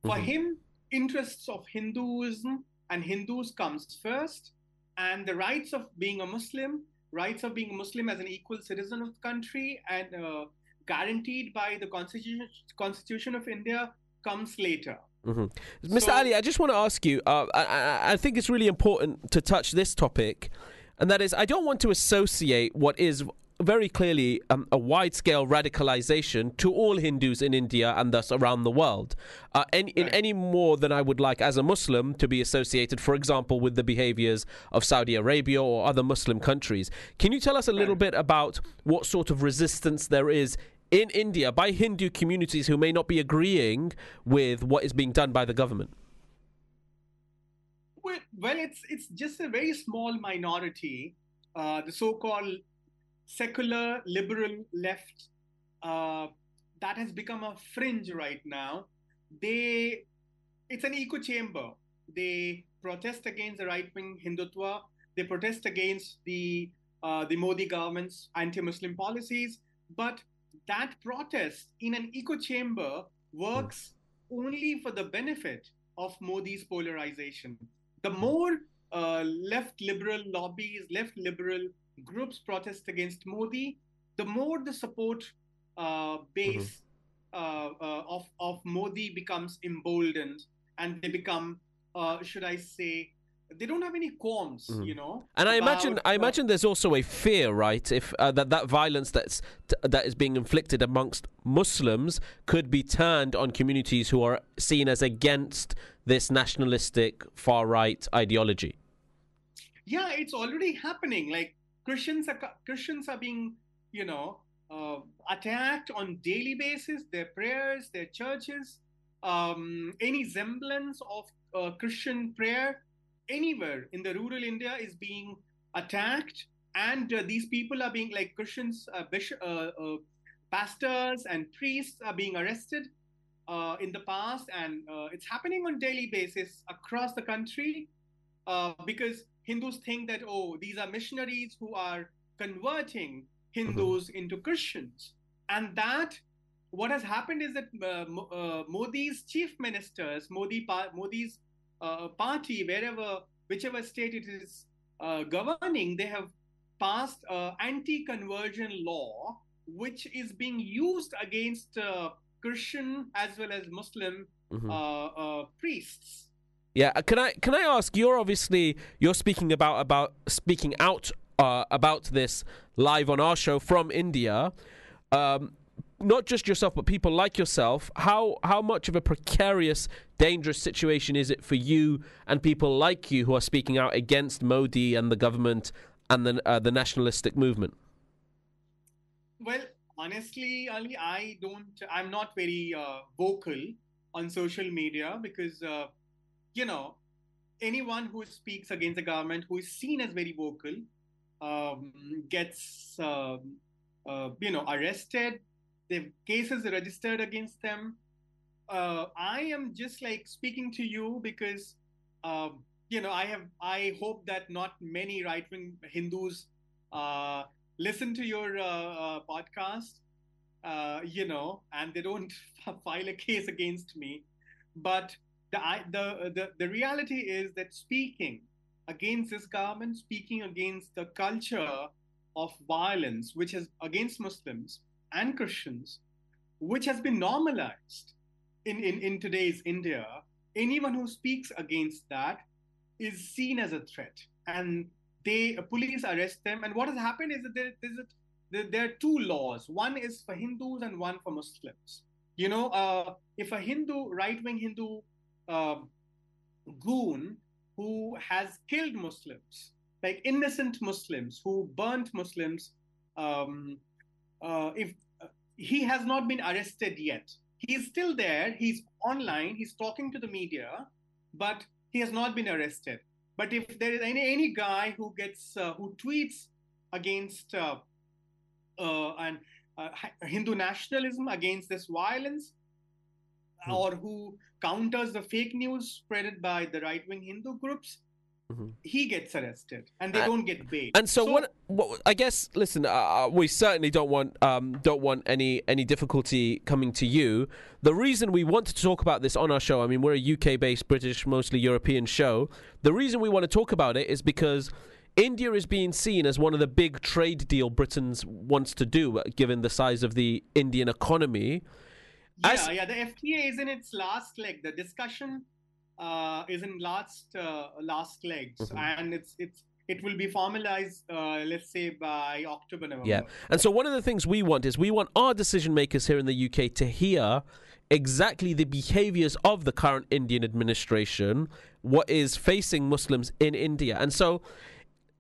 For Mhm. him, interests of Hinduism and Hindus comes first, and the rights of being a Muslim, rights of being a Muslim as an equal citizen of the country, and uh, guaranteed by the constitution Constitution of India comes later. hmm Mr. Ali, I just want to ask you. Uh, I, I, I think it's really important to touch this topic, and that is, I don't want to associate what is very clearly um, a wide-scale radicalization to all Hindus in India and thus around the world, uh, in, in any more than I would like as a Muslim to be associated, for example, with the behaviors of Saudi Arabia or other Muslim countries. Can you tell us a little bit about what sort of resistance there is in India by Hindu communities who may not be agreeing with what is being done by the government? Well, well, it's it's just a very small minority, uh, the so-called secular liberal left, uh, that has become a fringe right now. They, it's an echo chamber. They protest against the right-wing Hindutva. They protest against the uh, the Modi government's anti-Muslim policies. But that protest in an echo chamber works only for the benefit of Modi's polarization. The more uh, left liberal lobbies, left liberal groups protest against Modi, the more the support uh, base uh, uh, of of Modi becomes emboldened, and they become, uh, should I say, they don't have any qualms, Mhm. you know. And I imagine, about, I imagine there's also a fear, right? If uh, that that violence that's t- that is being inflicted amongst Muslims could be turned on communities who are seen as against this nationalistic far right ideology. yeah it's already happening like christians are christians are being you know uh, attacked on daily basis their prayers their churches um, any semblance of uh, christian prayer anywhere in the rural india is being attacked. And uh, these people are being like christians uh, bishop, uh, uh, pastors and priests are being arrested in the past. And it's happening on daily basis across the country because Hindus think that oh these are missionaries who are converting Hindus into Christians, and that what has happened is that uh, uh, Modi's chief ministers, Modi Modi's uh, party, wherever whichever state it is uh, governing, they have passed uh, anti-conversion law, which is being used against uh, Christian as well as Muslim Mhm. uh, uh, priests. Yeah, uh, can I can I ask? You're obviously you're speaking about about speaking out uh, about this live on our show from India. Um, not just yourself, but people like yourself. How how much of a precarious, dangerous situation is it for you and people like you who are speaking out against Modi and the government and the uh, the nationalistic movement? Well, honestly, Ali, I don't. I'm not very uh, vocal on social media because, uh, you know, anyone who speaks against the government, who is seen as very vocal, um, gets, um uh, you know, arrested. The cases are registered against them. Uh, I am just like speaking to you because, um, you know, I have. I hope that not many right-wing Hindus. Uh, listen to your uh, uh, podcast, you know, and they don't file a case against me. But the, the the the reality is that speaking against this government, speaking against the culture of violence, which is against Muslims and Christians, which has been normalized in, in, in today's India, anyone who speaks against that is seen as a threat. And they police arrest them. And what has happened is that there, there's a there, there are two laws. One is for Hindus and one for Muslims. You know, uh, if a Hindu, right wing Hindu uh, goon who has killed Muslims, like innocent Muslims who burnt Muslims, um, uh, if uh, he has not been arrested yet, he is still there. He's online. He's talking to the media, but he has not been arrested. But if there is any any guy who gets uh, who tweets against uh, uh, and uh, Hindu nationalism against this violence, Hmm. or who counters the fake news spreaded by the right wing Hindu groups, he gets arrested and they And- don't get paid. And so, what, what? I guess. Listen, uh, we certainly don't want um, don't want any any difficulty coming to you. The reason we wanted to talk about this on our show, I mean, we're a UK based, British, mostly European show. The reason we want to talk about it is because India is being seen as one of the big trade deal Britain's wants to do, uh, given the size of the Indian economy. Yeah, yeah. The FTA is in its last leg. The discussion uh, is in last uh, last legs, Mhm. and it's it's it will be formalized, uh, let's say by October, November. Yeah. And so one of the things we want is we want our decision makers here in the UK to hear exactly the behaviors of the current Indian administration, what is facing Muslims in India. And so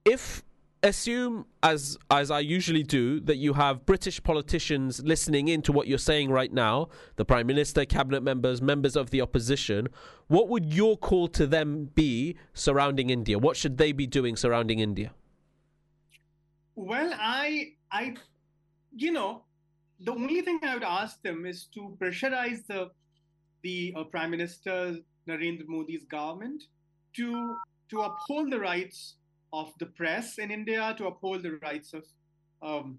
if assume as as I usually do that you have British politicians listening in to what you're saying right now, the Prime Minister, cabinet members, members of the opposition, what would your call to them be surrounding India? What should they be doing surrounding India? Well, I, I, you know, the only thing I would ask them is to pressurize the, the uh, Prime Minister Narendra Modi's government to to uphold the rights of the press in India, to uphold the rights of um,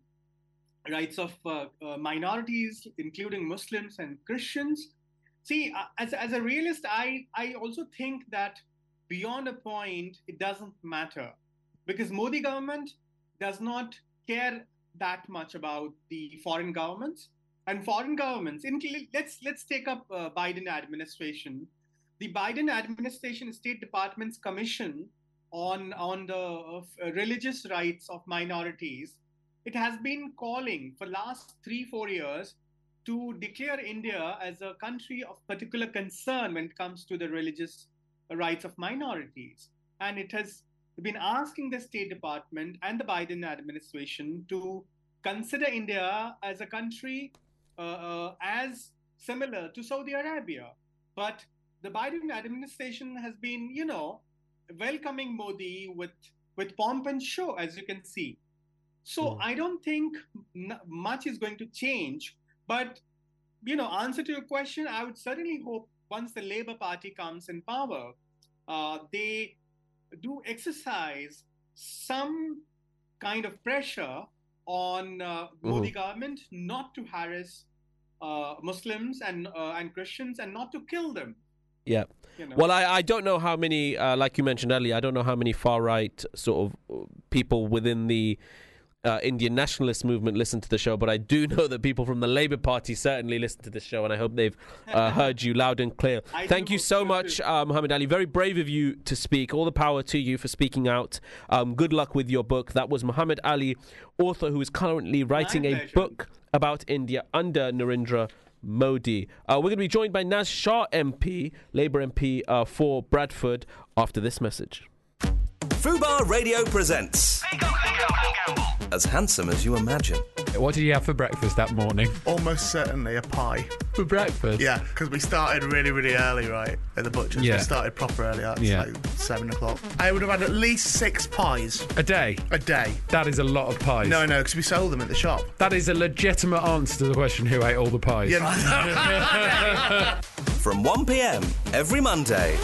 rights of uh, uh, minorities, including Muslims and Christians. See, uh, as as a realist, I I also think that beyond a point, it doesn't matter because Modi government does not care that much about the foreign governments and foreign governments. incl- Let's let's take up uh, Biden administration. The Biden administration State Department's commission on on the uh, religious rights of minorities. It has been calling for last three four years to declare India as a country of particular concern when it comes to the religious rights of minorities, and it has been asking the State Department and the Biden administration to consider India as a country uh, uh, as similar to Saudi Arabia. But the Biden administration has been, you know, welcoming Modi with with pomp and show, as you can see. So I don't think much is going to change. But you know, answer to your question, I would certainly hope once the Labour Party comes in power, uh, they do exercise some kind of pressure on uh, Modi Mhm. government not to harass uh, Muslims and uh, and Christians and not to kill them. Yeah. You know. Well, I, I don't know how many, uh, like you mentioned earlier, I don't know how many far right sort of uh, people within the uh, Indian nationalist movement listen to the show, but I do know that people from the Labour Party certainly listen to this show, and I hope they've uh, heard you loud and clear. I Thank you so much, uh, Muhammad Ali. Very brave of you to speak. All the power to you for speaking out. Um, good luck with your book. That was Muhammad Ali, author who is currently writing a book about India under Narendra Modi. Uh, we're going to be joined by Naz Shah MP, Labour MP uh, for Bradford, after this message. Fubar Radio presents As Handsome as You Imagine. What did you have for breakfast that morning? Almost certainly a pie. For breakfast? Yeah, because we started really, really early, right? At the butcher's. Yeah. We started proper early. That's Yeah. like seven o'clock. I would have had at least six pies A day? a day. That is a lot of pies. No, no, because we sold them at the shop. That is a legitimate answer to the question who ate all the pies. Yeah. From 1 pm every Monday.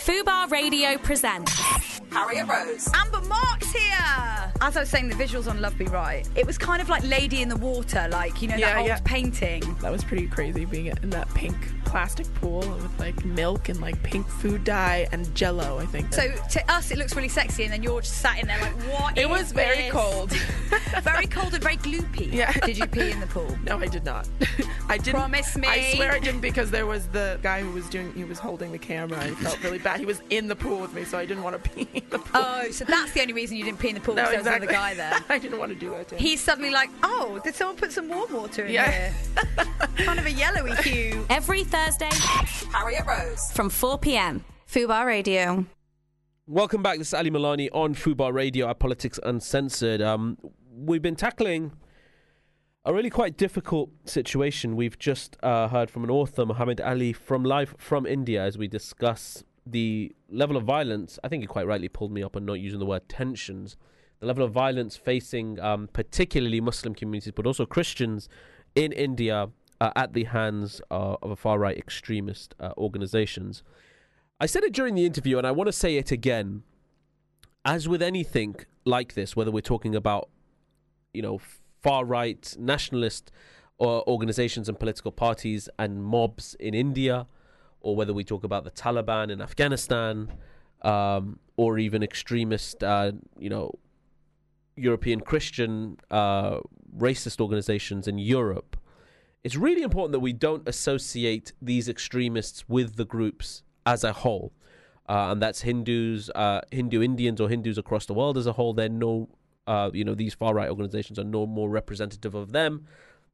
Fubar Radio presents Harriet Rose. Amber Mark's here! As I was saying, the visuals on Love Be Right, it was kind of like Lady in the Water, like, you know, Yeah, that old yeah. painting. That was pretty crazy being in that pink plastic pool with like milk and like pink food dye and jello, I think. So to us, it looks really sexy, and then you're just sat in there like, what? It is was very this? cold. very cold and very gloopy. Yeah. Did you pee in the pool? No, I did not. I didn't. Promise me. I swear I didn't because there was the guy who was doing. He was holding the camera. I felt really bad. He was in the pool with me, so I didn't want to pee in the pool. Oh, so that's the only reason you didn't pee in the pool No, because there was another guy there. I didn't want to do that. To. He's suddenly like, oh, did someone put some warm water in Yeah. here? kind of a yellowy hue. Every Thursday Harriet Rose. from 4 p.m. Fubar Radio. Welcome back. This is Ali Milani on Fubar Radio, our Politics Uncensored. Um, we've been tackling a really quite difficult situation. We've just uh, heard from an author, Muhammad Ali, from live from India, as we discuss the level of violence. I think he quite rightly pulled me up on not using the word tensions. The level of violence facing um, particularly Muslim communities, but also Christians in India uh, at the hands uh, of a far right extremist uh, organizations. I said it during the interview, and I want to say it again. As with anything like this, whether we're talking about, you know, far right nationalist or organizations and political parties and mobs in India, or whether we talk about the Taliban in Afghanistan, um, or even extremist, uh, you know, European Christian uh, racist organizations in Europe, it's really important that we don't associate these extremists with the groups as a whole. Uh, and that's Hindus, uh, Hindu Indians, or Hindus across the world as a whole. They're no, uh, you know, these far right organizations are no more representative of them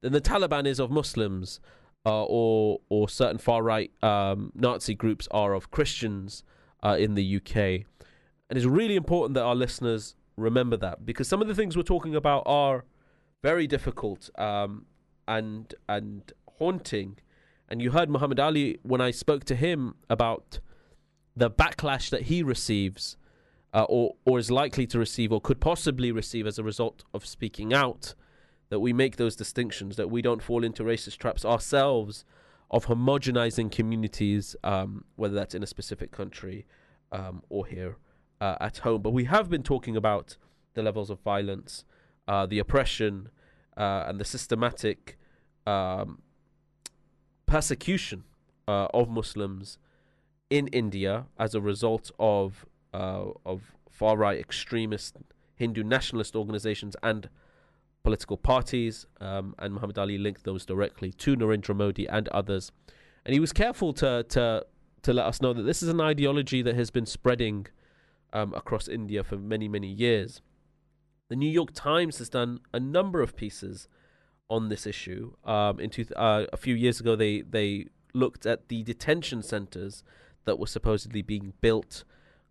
than the Taliban is of Muslims, uh, or or certain far right um, Nazi groups are of Christians uh, in the UK. And it's really important that our listeners remember that because some of the things we're talking about are very difficult um, and and haunting. And you heard Muhammad Ali when I spoke to him about the backlash that he receives, uh, or or is likely to receive, or could possibly receive as a result of speaking out. That we make those distinctions, that we don't fall into racist traps ourselves of homogenizing communities, um, whether that's in a specific country um, or here uh, at home. But we have been talking about the levels of violence, uh, the oppression, uh, and the systematic um, persecution uh, of Muslims in India as a result of uh, of far right extremist Hindu nationalist organizations and political parties. Um, and Muhammad Ali linked those directly to Narendra Modi and others. And he was careful to to to let us know that this is an ideology that has been spreading um, across India for many many years. The New York Times has done a number of pieces on this issue. Um, in two, uh, a few years ago, they they looked at the detention centers that were supposedly being built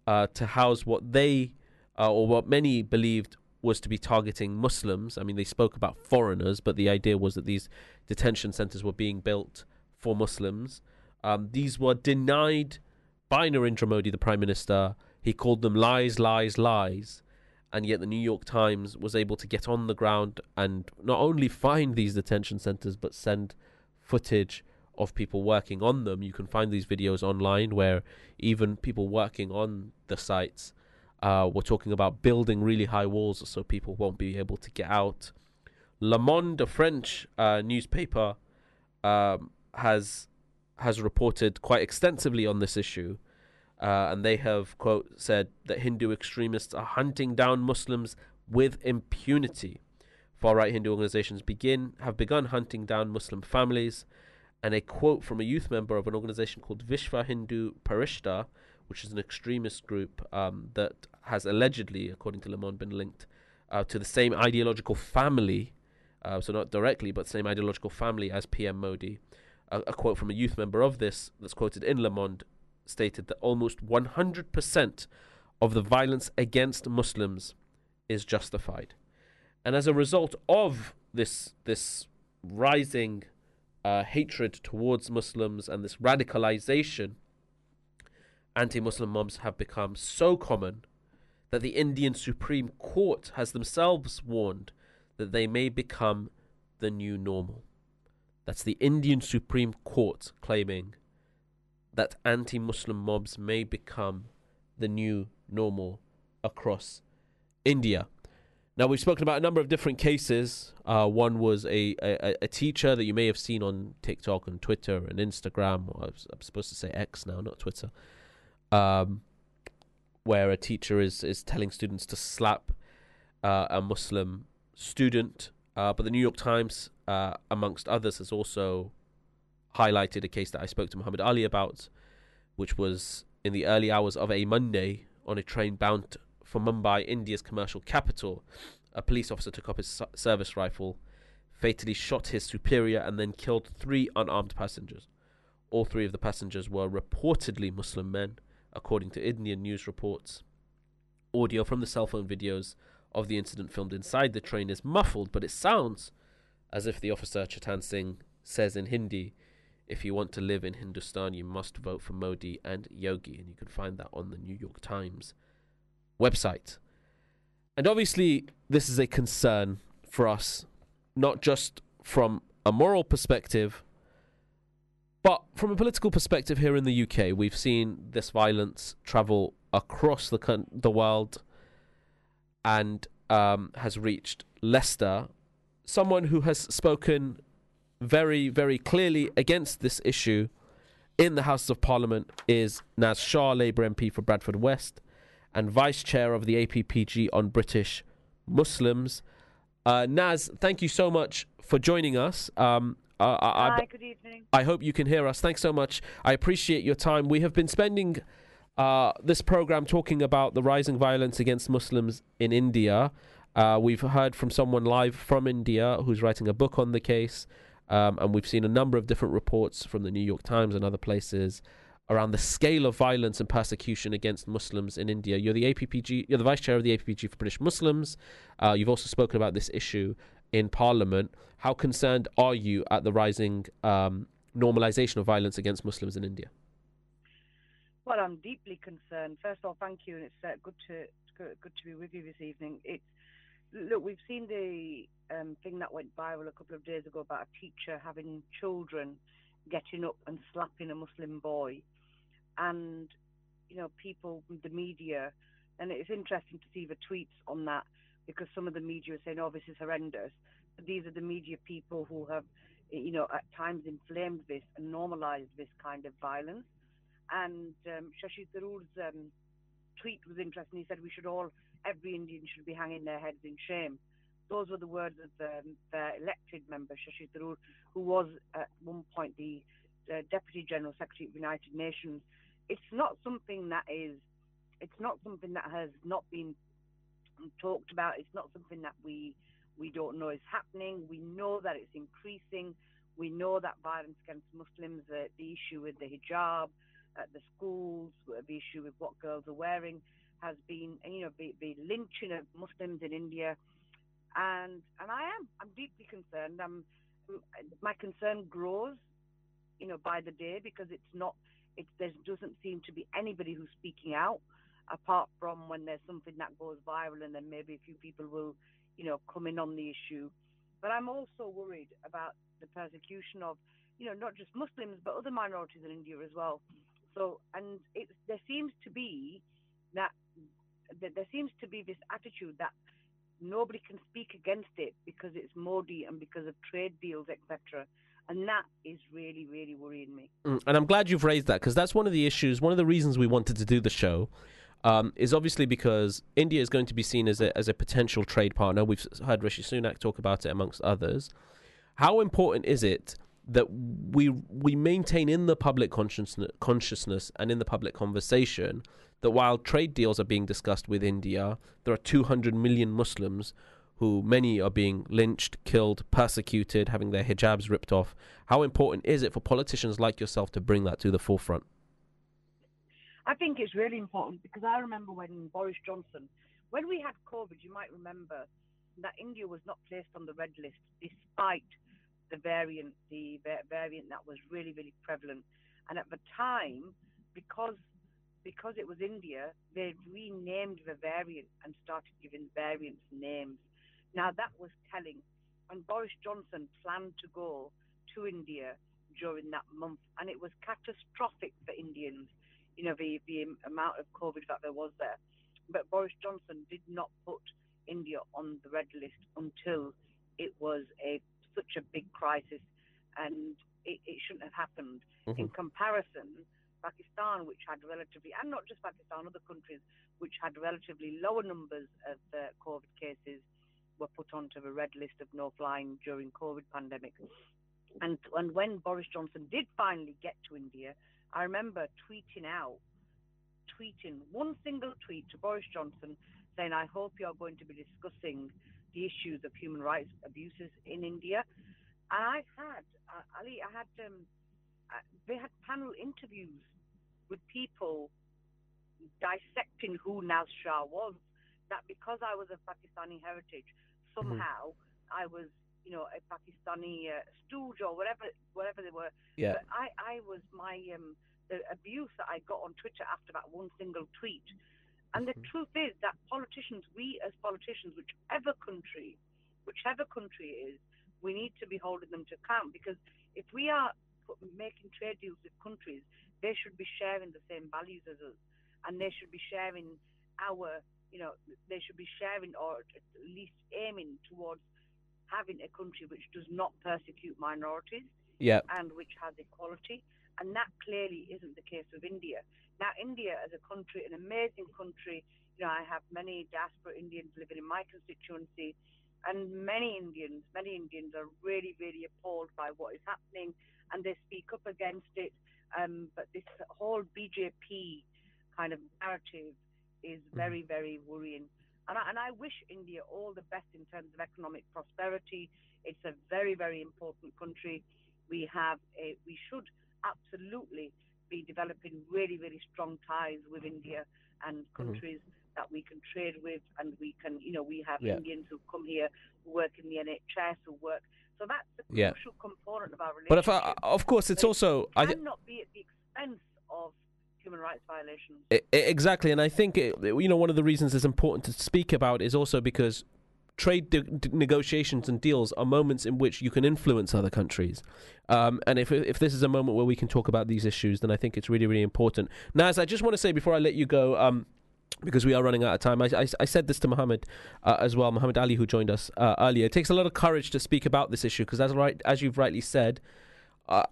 uh, to house what they uh, or what many believed was to be targeting Muslims. I mean, they spoke about foreigners, but the idea was that these detention centers were being built for Muslims. Um, these were denied by Narendra Modi, the prime minister. He called them lies, lies, lies. And yet, the New York Times was able to get on the ground and not only find these detention centers, but send footage of people working on them. You can find these videos online where even people working on the sites uh, were talking about building really high walls so people won't be able to get out. Le Monde, a French uh, newspaper, um, has has reported quite extensively on this issue, uh, and they have quote said that Hindu extremists are hunting down Muslims with impunity. Far right Hindu organizations begin have begun hunting down Muslim families, and a quote from a youth member of an organization called Vishva Hindu Parishad, which is an extremist group um, that has allegedly, according to Le Monde, been linked uh, to the same ideological family, uh, so not directly, but same ideological family as PM Modi. A, a quote from a youth member of this, that's quoted in Le Monde, stated that almost 100% of the violence against Muslims is justified. And as a result of this, this rising uh, hatred towards Muslims and this radicalization, anti Muslim mobs have become so common that the Indian Supreme Court has themselves warned that they may become the new normal. That's the Indian Supreme Court claiming that anti Muslim mobs may become the new normal across India. Now we've spoken about a number of different cases. Uh, one was a, a a teacher that you may have seen on TikTok and Twitter and Instagram. I I'm supposed to say X now, not Twitter. Um, where a teacher is is telling students to slap uh, a Muslim student. Uh, but the New York Times, uh, amongst others, has also highlighted a case that I spoke to Muhammad Ali about, which was in the early hours of a Monday on a train bound for Mumbai, India's commercial capital. A police officer took up his service rifle, fatally shot his superior, and then killed three unarmed passengers. All three of the passengers were reportedly Muslim men, according to Indian news reports. Audio from the cell phone videos of the incident filmed inside the train is muffled, but it sounds as if the officer, Chetan Singh, says in Hindi, if you want to live in Hindustan, you must vote for Modi and Yogi. And you can find that on the New York Times website. And obviously, this is a concern for us, not just from a moral perspective, but from a political perspective here in the UK. We've seen this violence travel across the, con- the world and um, has reached Leicester. Someone who has spoken very, very clearly against this issue in the House of Parliament is Naz Shah, Labour MP for Bradford West, and Vice Chair of the APPG on British Muslims. Uh, Naz, thank you so much for joining us. Um, uh, I, Hi, good evening. I hope you can hear us. Thanks so much. I appreciate your time. We have been spending uh, this program talking about the rising violence against Muslims in India. Uh, we've heard from someone live from India who's writing a book on the case. Um, and we've seen a number of different reports from the New York Times and other places around the scale of violence and persecution against Muslims in India. You're the APPG, you're the vice chair of the APPG for British Muslims. Uh, you've also spoken about this issue in Parliament. How concerned are you at the rising um, normalization of violence against Muslims in India? Well, I'm deeply concerned. First of all, thank you, and it's uh, good to good, good to be with you this evening. It's look, we've seen the um, thing that went viral a couple of days ago about a teacher having children getting up and slapping a Muslim boy, and you know people, the media, and it's interesting to see the tweets on that because some of the media are saying, "Oh, this is horrendous." But these are the media people who have, you know, at times inflamed this and normalized this kind of violence. And um, Shashi Tharoor's um, tweet was interesting. He said we should all, every Indian should be hanging their heads in shame. Those were the words of the, the elected member, Shashi Tharoor, who was at one point the uh, Deputy General Secretary of the United Nations. It's not something that is, it's not something that has not been talked about. It's not something that we we don't know is happening. We know that it's increasing. We know that violence against Muslims, uh, the issue with the hijab at the schools, the issue with what girls are wearing, has been, you know, the, the lynching of Muslims in India, and and I am, I'm deeply concerned. I'm, my concern grows, you know, by the day because it's not, it there doesn't seem to be anybody who's speaking out, apart from when there's something that goes viral, and then maybe a few people will, you know, come in on the issue. But I'm also worried about the persecution of, you know, not just Muslims but other minorities in India as well. So, and it, there seems to be that, that there seems to be this attitude that nobody can speak against it because it's Modi and because of trade deals, etc. And that is really, really worrying me. Mm, and I'm glad you've raised that because that's one of the issues. One of the reasons we wanted to do the show um, is obviously because India is going to be seen as a as a potential trade partner. We've heard Rishi Sunak talk about it amongst others. How important is it that we we maintain in the public consciousness consciousness and in the public conversation that while trade deals are being discussed with India, there are 200 million Muslims who many are being lynched, killed, persecuted, having their hijabs ripped off. How important is it for politicians like yourself to bring that to the forefront? I think it's really important because I remember when Boris Johnson, when we had COVID, you might remember that India was not placed on the red list despite the variant, the variant that was really, really prevalent. And at the time, because because it was India, they renamed the variant and started giving variants names. Now that was telling. And Boris Johnson planned to go to India during that month, and it was catastrophic for Indians. You know the the amount of COVID that there was there. But Boris Johnson did not put India on the red list until it was a such a big crisis, and it, it shouldn't have happened. In mm-hmm. comparison, Pakistan, which had relatively, and not just Pakistan, other countries which had relatively lower numbers of uh, COVID cases, were put onto the red list of no flying during COVID pandemic. And and when Boris Johnson did finally get to India, I remember tweeting out, tweeting one single tweet to Boris Johnson saying, "I hope you are going to be discussing the issues of human rights abuses in India." And I had uh, Ali, I had um, uh, they had panel interviews with people dissecting who Naz Shah was. That because I was of Pakistani heritage, somehow I was, you know, a Pakistani uh, stooge or whatever, whatever they were. Yeah. But I, I was my um, the abuse that I got on Twitter after that one single tweet. And the truth is that politicians, we as politicians, whichever country, whichever country it is, we need to be holding them to account because if we are making trade deals with countries, they should be sharing the same values as us, and they should be sharing our, you know, they should be sharing or at least aiming towards having a country which does not persecute minorities Yeah. and which has equality. And that clearly isn't the case with India. Now, India as a country, an amazing country, you know, I have many diaspora Indians living in my constituency, and many Indians, many Indians are really, really appalled by what is happening, and they speak up against it. Um, but this whole BJP kind of narrative is very, very worrying. And I, and I wish India all the best in terms of economic prosperity. It's a very, very important country. We have a, we should absolutely be developing really, really strong ties with India and countries that we can trade with, and we can, you know, we have Yeah. Indians who come here who work in the NHS, who work. So that's the Yeah. crucial component of our relationship. But if I, of course, it's also I, thi- cannot be at the expense of human rights violations. I- I- exactly, and I think it, you know one of the reasons it's important to speak about is also because trade de- negotiations and deals are moments in which you can influence other countries. Um, and if if this is a moment where we can talk about these issues, then I think it's really really important. Naz, I just want to say before I let you go. Um, because we are running out of time. I, I, I said this to Muhammad uh, as well, Muhammad Ali, who joined us uh, earlier. It takes a lot of courage to speak about this issue because, as right as you've rightly said, uh,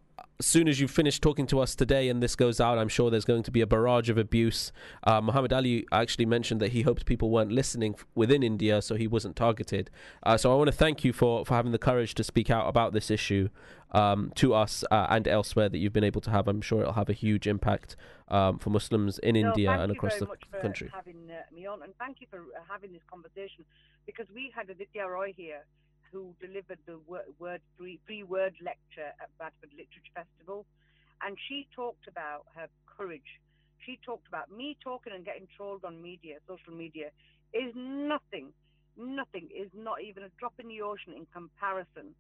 as soon as you finish talking to us today and this goes out, I'm sure there's going to be a barrage of abuse. Uh, Muhammad Ali actually mentioned that he hoped people weren't listening within India, so he wasn't targeted. Uh, so I want to thank you for, for having the courage to speak out about this issue um, to us uh, and elsewhere that you've been able to have. I'm sure it'll have a huge impact um, for Muslims in No, India and across the country. having uh, me on, and thank you for uh, having this conversation because we had Aditya Roy here who delivered the word, free, free word lecture at Bradford Literature Festival, and she talked about her courage. She talked about me talking and getting trolled on media, social media, is nothing, nothing is not even a drop in the ocean in comparison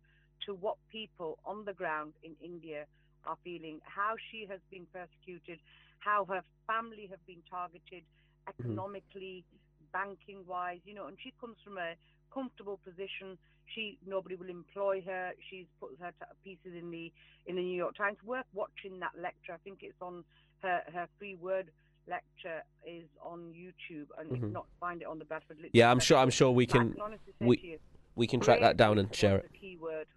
to what people on the ground in India are feeling, how she has been persecuted, how her family have been targeted mm-hmm. economically, banking wise, you know, and she comes from a comfortable position. She nobody will employ her. She's put her t- pieces in the in the New York Times. Worth watching that lecture. I think it's on her her free word lecture is on YouTube, and if Mhm. not, find it on the Bradford Literature. Yeah, I'm sure. I'm sure we can. honestly say to We you, we can track that down and share it. the key word.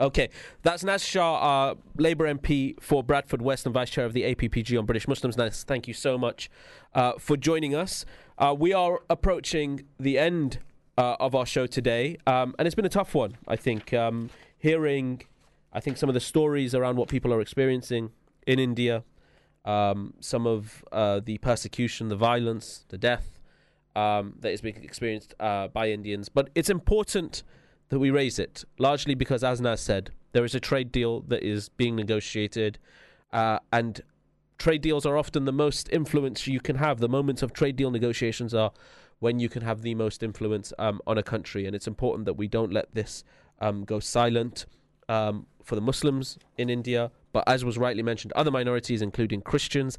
Okay, that's Naz Shah, uh, Labour MP for Bradford West and Vice Chair of the APPG on British Muslims. Naz, thank you so much uh, for joining us. Uh, we are approaching the end uh, of our show today, um, and it's been a tough one. I think um, hearing, I think some of the stories around what people are experiencing in India, um, some of uh, the persecution, the violence, the death um, that is being experienced uh, by Indians. But it's important that we raise it, largely because, as Naz said, there is a trade deal that is being negotiated, uh, and trade deals are often the most influence you can have. The moments of trade deal negotiations are when you can have the most influence um, on a country, and it's important that we don't let this um, go silent um, for the Muslims in India, but as was rightly mentioned, other minorities, including Christians,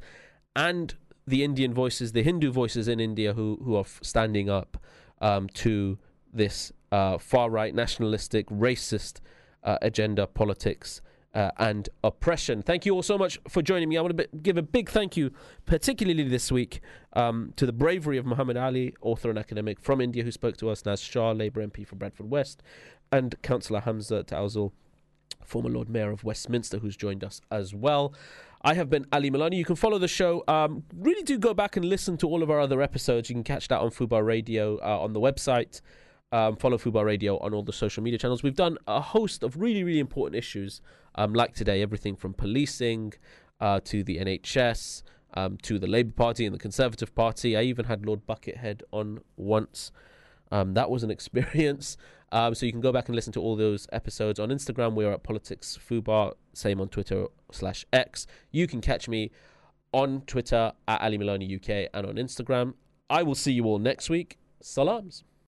and the Indian voices, the Hindu voices in India, who who are standing up um, to this uh, far right, nationalistic, racist uh, agenda politics uh, and oppression. Thank you all so much for joining me. I want to be- give a big thank you, particularly this week, um, to the bravery of Muhammad Ali, author and academic from India, who spoke to us, Naz Shah, Labour MP for Bradford West, and Councillor Hamza Taouzzale, former Lord Mayor of Westminster, who's joined us as well. I have been Ali Milani. You can follow the show. Um, really do go back and listen to all of our other episodes. You can catch that on Fubar Radio uh, on the website. Um, follow Fubar Radio on all the social media channels. We've done a host of really, really important issues, um, like today, everything from policing uh, to the NHS um, to the Labour Party and the Conservative Party. I even had Lord Buckethead on once. Um, that was an experience. Um, so you can go back and listen to all those episodes on Instagram. We're at Politics Fubar, same on Twitter slash X. You can catch me on Twitter at Ali Milani UK and on Instagram. I will see you all next week. Salams.